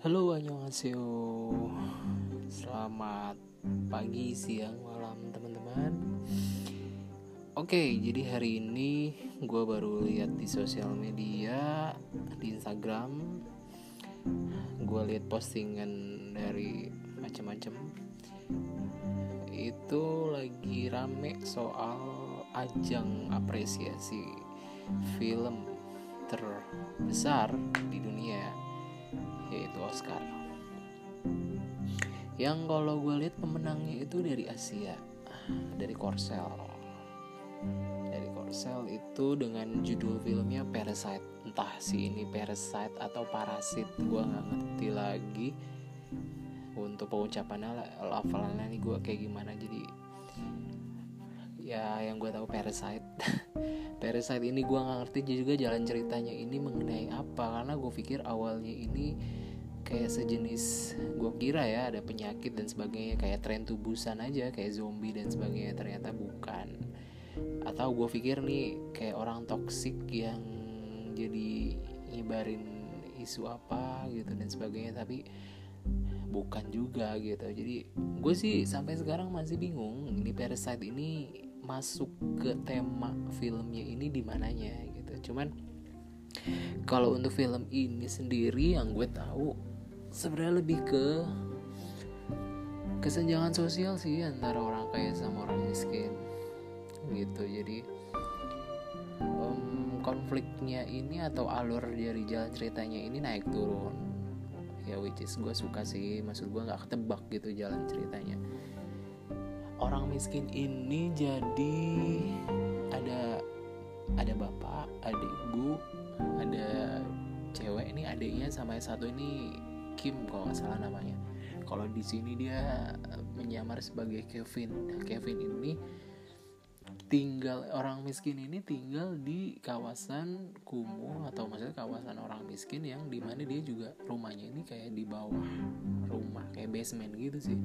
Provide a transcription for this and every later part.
Halo annyeonghaseyo. Selamat pagi, siang, malam teman-teman. Oke, jadi hari ini gue baru lihat di sosial media Di Instagram. Gue lihat postingan dari macam-macam. Itu lagi rame soal ajang apresiasi film terbesar di dunia yaitu Oscar. Yang kalau gue lihat pemenangnya itu dari Asia dari Korsel dari Korsel itu dengan judul filmnya Parasite. Entah sih ini Parasite atau Parasit gue nggak ngerti lagi. Untuk pengucapannya lafalannya nih gue kayak gimana jadi ya yang gue tahu Parasite. Parasite ini gue nggak ngerti juga jalan ceritanya ini mengenai apa. Karena gue pikir awalnya ini kayak sejenis gue kira ya ada penyakit dan sebagainya kayak tren tubusan aja kayak zombie dan sebagainya. Ternyata bukan. Atau gue pikir nih kayak orang toksik yang jadi nyebarin isu apa gitu dan sebagainya tapi bukan juga gitu. Jadi gue sih sampai sekarang masih bingung ini Parasite ini masuk ke tema filmnya ini di mananya gitu. Cuman kalau untuk film ini sendiri yang gue tahu sebenarnya lebih ke kesenjangan sosial sih antara orang kaya sama orang miskin gitu. Jadi um, konfliknya ini atau alur dari jalan ceritanya ini naik turun. Ya which is gue suka sih. Maksud gue nggak ketebak gitu jalan ceritanya orang miskin ini jadi ada ada bapak ada ibu ada cewek ini adiknya sama yang satu ini Kim kalau nggak salah namanya. Kalau di sini dia menyamar sebagai Kevin. Kevin ini tinggal orang miskin ini tinggal di kawasan kumuh atau maksudnya kawasan orang miskin yang di mana dia juga rumahnya ini kayak di bawah rumah kayak basement gitu sih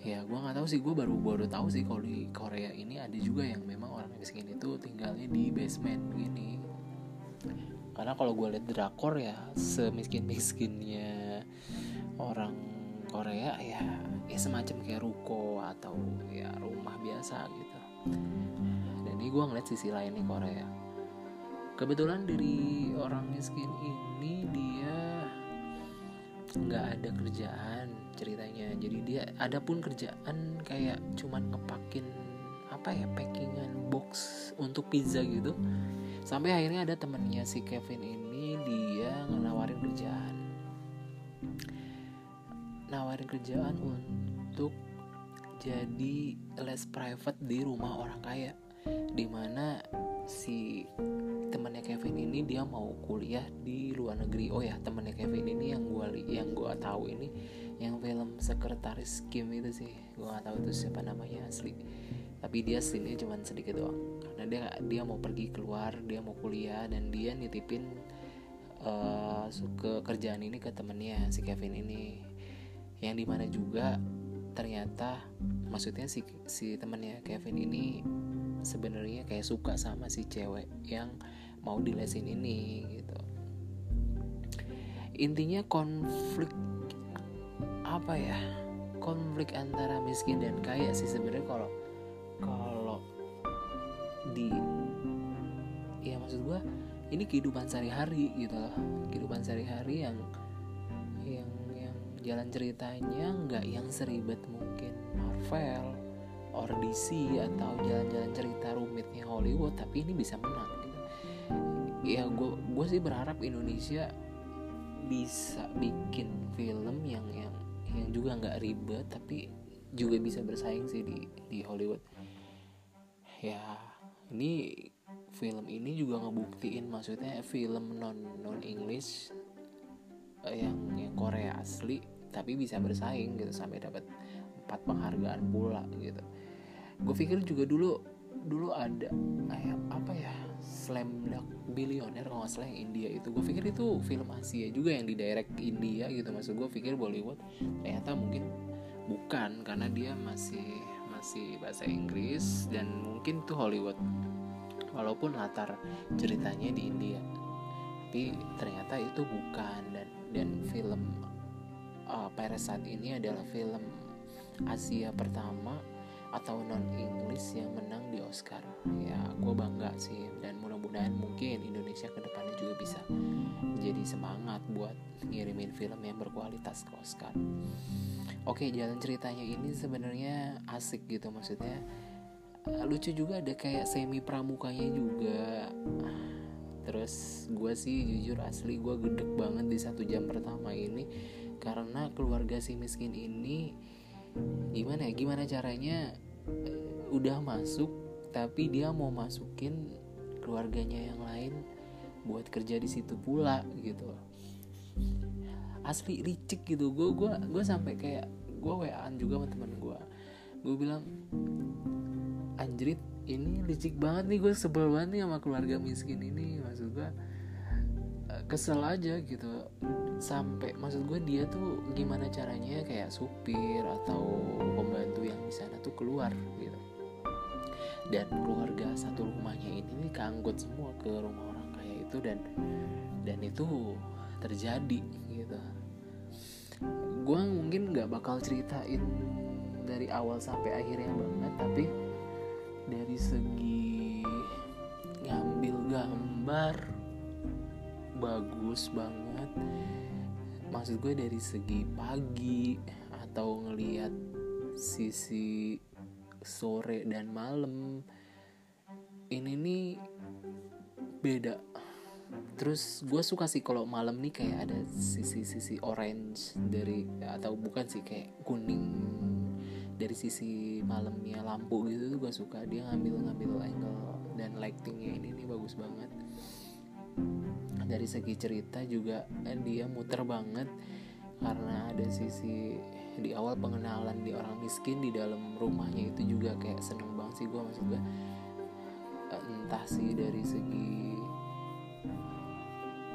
ya gue nggak tahu sih gue baru baru tahu sih kalau di Korea ini ada juga yang memang orang miskin itu tinggalnya di basement gini. Karena kalau gue lihat drakor ya semiskin miskinnya orang Korea ya ya semacam kayak ruko atau ya rumah biasa gitu. Dan ini gue ngeliat sisi lain nih Korea. Kebetulan dari orang miskin ini dia nggak ada kerjaan ceritanya. Jadi dia ada pun kerjaan kayak cuman ngepakin apa ya packingan box untuk pizza gitu. Sampai akhirnya ada temennya si Kevin ini dia nawarin kerjaan. Nawarin kerjaan untuk jadi les private di rumah orang kaya. Di mana si temannya Kevin ini dia mau kuliah di luar negeri. Oh ya temannya Kevin ini yang gue yang gue tahu ini yang film sekretaris Kim itu sih gue gak tahu itu siapa namanya asli. Tapi dia sini cuma sedikit doang. Karena dia dia mau pergi keluar dia mau kuliah dan dia nitipin uh, ke kerjaan ini ke temennya si Kevin ini. Yang di mana juga ternyata maksudnya si si temennya Kevin ini sebenarnya kayak suka sama si cewek yang mau dilesin ini gitu. Intinya konflik apa ya konflik antara miskin dan kaya sih sebenarnya kalau kalau di ya maksud gue ini kehidupan sehari-hari gitu loh. Kehidupan sehari-hari yang yang yang jalan ceritanya nggak yang seribet mungkin. Marvel or DC atau jalan-jalan cerita rumitnya Hollywood tapi ini bisa menang gitu. Ya gue gue sih berharap Indonesia bisa bikin juga nggak ribet tapi juga bisa bersaing sih di di Hollywood. Ya ini film ini juga ngebuktiin maksudnya film non non English yang yang Korea asli tapi bisa bersaing gitu sampai dapat empat penghargaan pula gitu. Gue pikir juga dulu dulu ada kayak apa ya Slam Dunk Billionaire kalau nggak salah yang India itu. Gue pikir itu film Asia juga yang di direct India gitu. Maksud gue pikir Bollywood ternyata mungkin bukan karena dia masih masih bahasa Inggris dan mungkin tuh Hollywood. Walaupun latar ceritanya di India tapi ternyata itu bukan. Dan dan film uh, Parasite ini adalah film Asia pertama atau non English yang menang di Oscar. Ya gue bangga sih. Dan mudah-mudahan mungkin Indonesia ke depannya juga bisa jadi semangat buat ngirimin film yang berkualitas ke Oscar. Oke jalan ceritanya ini sebenarnya asik gitu maksudnya. Lucu juga ada kayak semi pramukanya juga. Terus gue sih jujur asli gue gedek banget di satu jam pertama ini. Karena keluarga si miskin ini gimana ya gimana caranya uh, udah masuk tapi dia mau masukin keluarganya yang lain buat kerja di situ pula gitu. Asli licik gitu. Gue gue gue sampai kayak gue waan juga sama teman gue gue bilang anjrit ini licik banget nih gue sebel banget nih sama keluarga miskin ini. Maksud gue eh, kesel aja gitu sampai maksud gue dia tuh gimana caranya kayak supir atau pembantu yang di sana tuh keluar gitu. Dan keluarga satu rumahnya ini nih keanggut semua ke rumah orang kaya itu dan dan itu terjadi gitu. Gue mungkin nggak bakal ceritain dari awal sampai akhirnya banget tapi dari segi ngambil gambar bagus banget. Maksud gue dari segi pagi atau ngelihat sisi sore dan malam ini nih beda. Terus gue suka sih kalau malam nih kayak ada sisi-sisi orange dari atau bukan sih kayak kuning dari sisi malamnya lampu gitu tuh gue suka. Dia ngambil ngambil angle dan lightingnya ini nih bagus banget dari segi cerita juga eh, dia muter banget. Karena ada sisi di awal pengenalan di orang miskin di dalam rumahnya itu juga kayak seneng banget sih gue maksud gue entah sih dari segi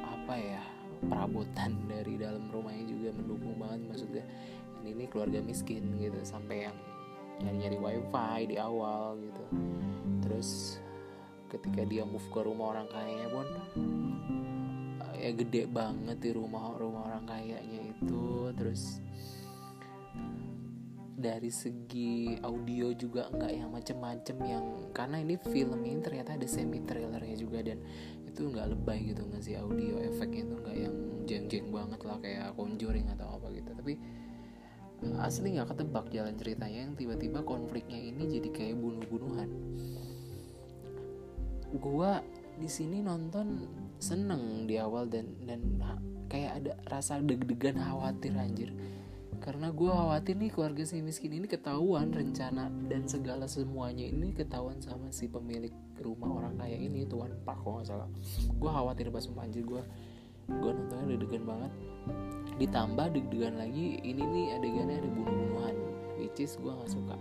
apa ya perabotan dari dalam rumahnya juga mendukung banget maksudnya ini nih keluarga miskin gitu sampai yang nyari-nyari wifi di awal gitu. Terus ketika dia move ke rumah orang kaya pun ya gede banget di rumah rumah orang kayanya itu. Terus dari segi audio juga nggak yang macem-macem yang karena ini film ini ternyata ada semi trailernya juga dan itu nggak lebay gitu nggak sih audio efeknya itu nggak yang jeng-jeng banget lah kayak Conjuring atau apa gitu. Tapi asli nggak ketebak jalan ceritanya. Yang tiba-tiba konfliknya ini jadi kayak bunuh-bunuhan gua di sini nonton seneng di awal dan dan kayak ada rasa deg-degan khawatir anjir. Karena gue khawatir nih keluarga si miskin ini ketahuan rencana dan segala semuanya ini ketahuan sama si pemilik rumah orang kaya ini tuan pak kok nggak salah. Gue khawatir pas anjir gue gue nontonnya deg-degan banget. Ditambah deg-degan lagi ini nih adegannya ada bunuh-bunuhan which is gue nggak suka.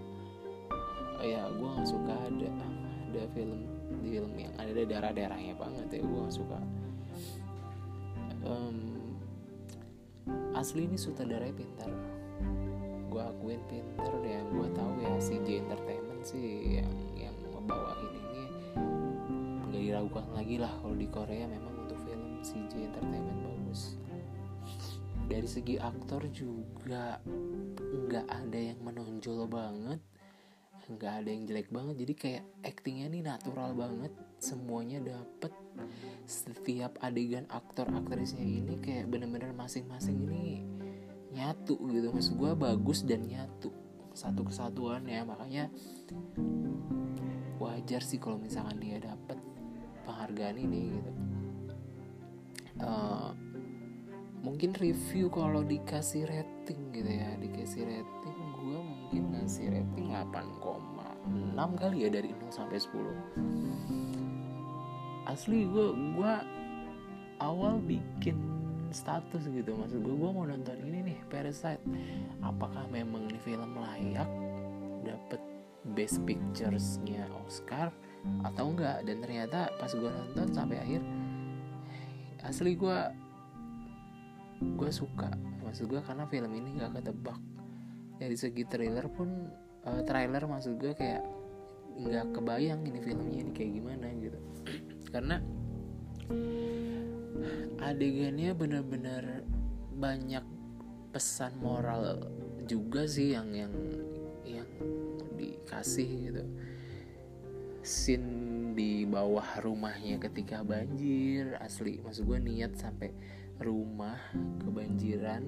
Ya gue nggak suka ada ada film film yang ada darah-darahnya banget ya gue gak suka. Um, asli ini sutradaranya pintar. Gue akuin pintar ya gue tahu ya CJ Entertainment sih yang yang ngebawain ini nggak diragukan lagi lah kalau di Korea memang untuk film CJ Entertainment bagus. Dari segi aktor juga nggak ada yang menonjol banget nggak ada yang jelek banget. Jadi kayak actingnya nih natural banget. Semuanya dapet. Setiap adegan aktor aktrisnya ini kayak bener-bener masing-masing ini nyatu gitu. Maksud gue bagus dan nyatu. Satu kesatuan ya. Makanya wajar sih kalau misalkan dia dapet penghargaan ini gitu. Uh, mungkin review kalau dikasih rating gitu ya. Dikasih rating ngasih rating 8,6 kali ya dari 0 sampai 10 asli gue gue awal bikin status gitu maksud gue gue mau nonton ini nih Parasite. Apakah memang ini film layak dapet best picturesnya Oscar atau enggak? Dan ternyata pas gue nonton sampai akhir asli gue gue suka. Maksud gue karena film ini nggak ketebak dari segi trailer pun uh, trailer maksud gue kayak nggak kebayang ini filmnya ini kayak gimana gitu. Karena adegannya bener-bener banyak pesan moral juga sih yang yang yang dikasih gitu. Scene di bawah rumahnya ketika banjir asli maksud gue niat sampai rumah kebanjiran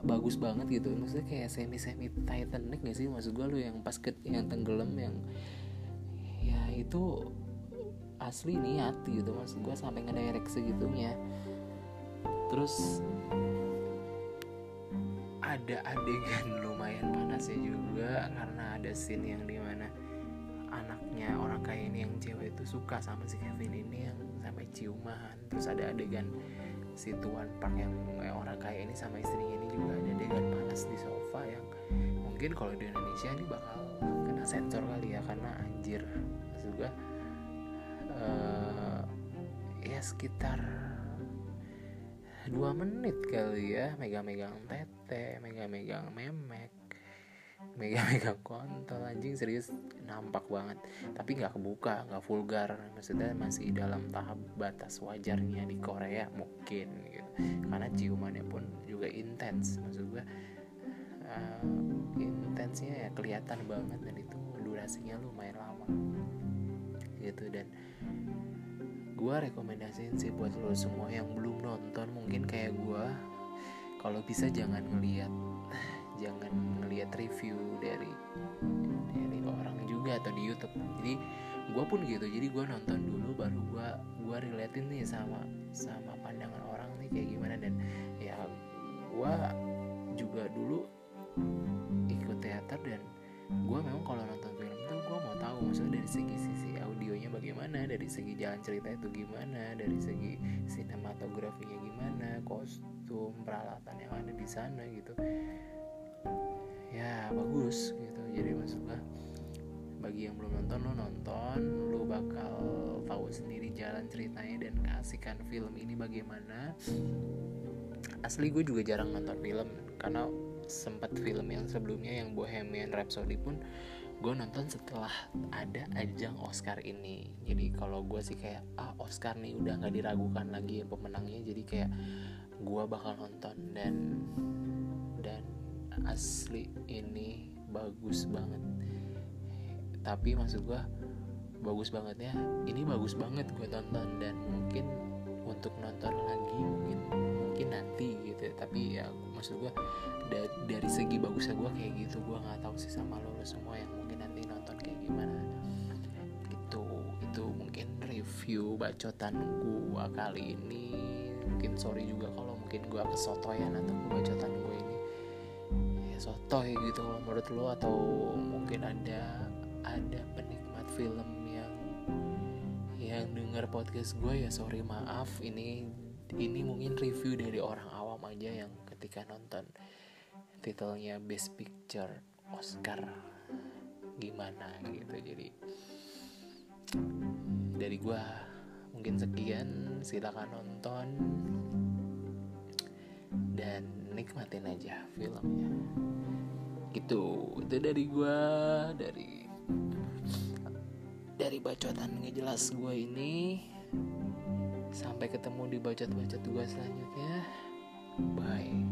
bagus banget gitu. Maksudnya kayak semi semi Titanic gak sih? Maksud gue lu yang pas ke yang tenggelam yang ya itu asli niat gitu. Maksud gue sampai ngedirect segitunya. Terus ada adegan lumayan panas ya juga karena ada scene yang di mana anaknya orang kaya ini yang cewek itu suka sama si Kevin ini yang sampai ciuman. Terus ada adegan si Tuan Park yang orang kaya ini sama istrinya ini juga ada adegan panas di sofa yang mungkin kalau di Indonesia ini bakal kena sensor kali ya karena anjir. Juga uh, ya sekitar dua menit kali ya megang-megang tete megang-megang memek megang-megang kontol anjing serius nampak banget. Tapi nggak kebuka nggak vulgar. Maksudnya masih dalam tahap batas wajarnya di Korea mungkin gitu. Karena ciumannya pun juga intens maksud gue uh, intensnya ya kelihatan banget dan itu durasinya lumayan lama gitu. Dan gue rekomendasiin sih buat lo semua yang belum nonton mungkin kayak gue kalau bisa jangan ngeliat jangan ngeliat review dari dari orang juga atau di YouTube. Jadi gue pun gitu. Jadi gue nonton dulu baru gue gue relatein nih sama sama pandangan orang nih kayak gimana. Dan ya gue juga dulu ikut teater dan gue memang kalau nonton film tuh gue mau tahu maksudnya dari segi sisi audionya bagaimana dari segi jalan cerita itu gimana dari segi sinematografinya gimana kostum peralatan yang ada di sana gitu ya bagus gitu. Jadi maksud gue bagi yang belum nonton lo nonton lo bakal tahu sendiri jalan ceritanya dan kasihkan film ini bagaimana. Asli gue juga jarang nonton film karena sempat film yang sebelumnya yang Bohemian Rhapsody pun gue nonton setelah ada ajang Oscar ini. Jadi kalau gue sih kayak ah Oscar nih udah nggak diragukan lagi ya pemenangnya jadi kayak gue bakal nonton dan dan asli ini bagus banget. Tapi maksud gue bagus banget ya ini bagus banget gue tonton dan mungkin untuk nonton lagi mungkin mungkin nanti gitu ya. tapi ya maksud gue dari, dari segi bagusnya gue kayak gitu. Gue nggak tahu sih sama lo, semua yang gimana. Itu itu mungkin review bacotan gua kali ini. Mungkin sorry juga kalau mungkin gua kesotoyan atau bacotan gue ini sotoy gitu menurut lo atau mungkin ada ada penikmat film yang yang dengar podcast gue ya sorry maaf ini ini mungkin review dari orang awam aja yang ketika nonton titelnya Best Picture Oscar gimana gitu. Jadi dari gua mungkin sekian silakan nonton dan nikmatin aja filmnya. Gitu. Itu dari gua dari dari bacotan ngejelas gue ini. Sampai ketemu di bacot-bacot gue selanjutnya. Bye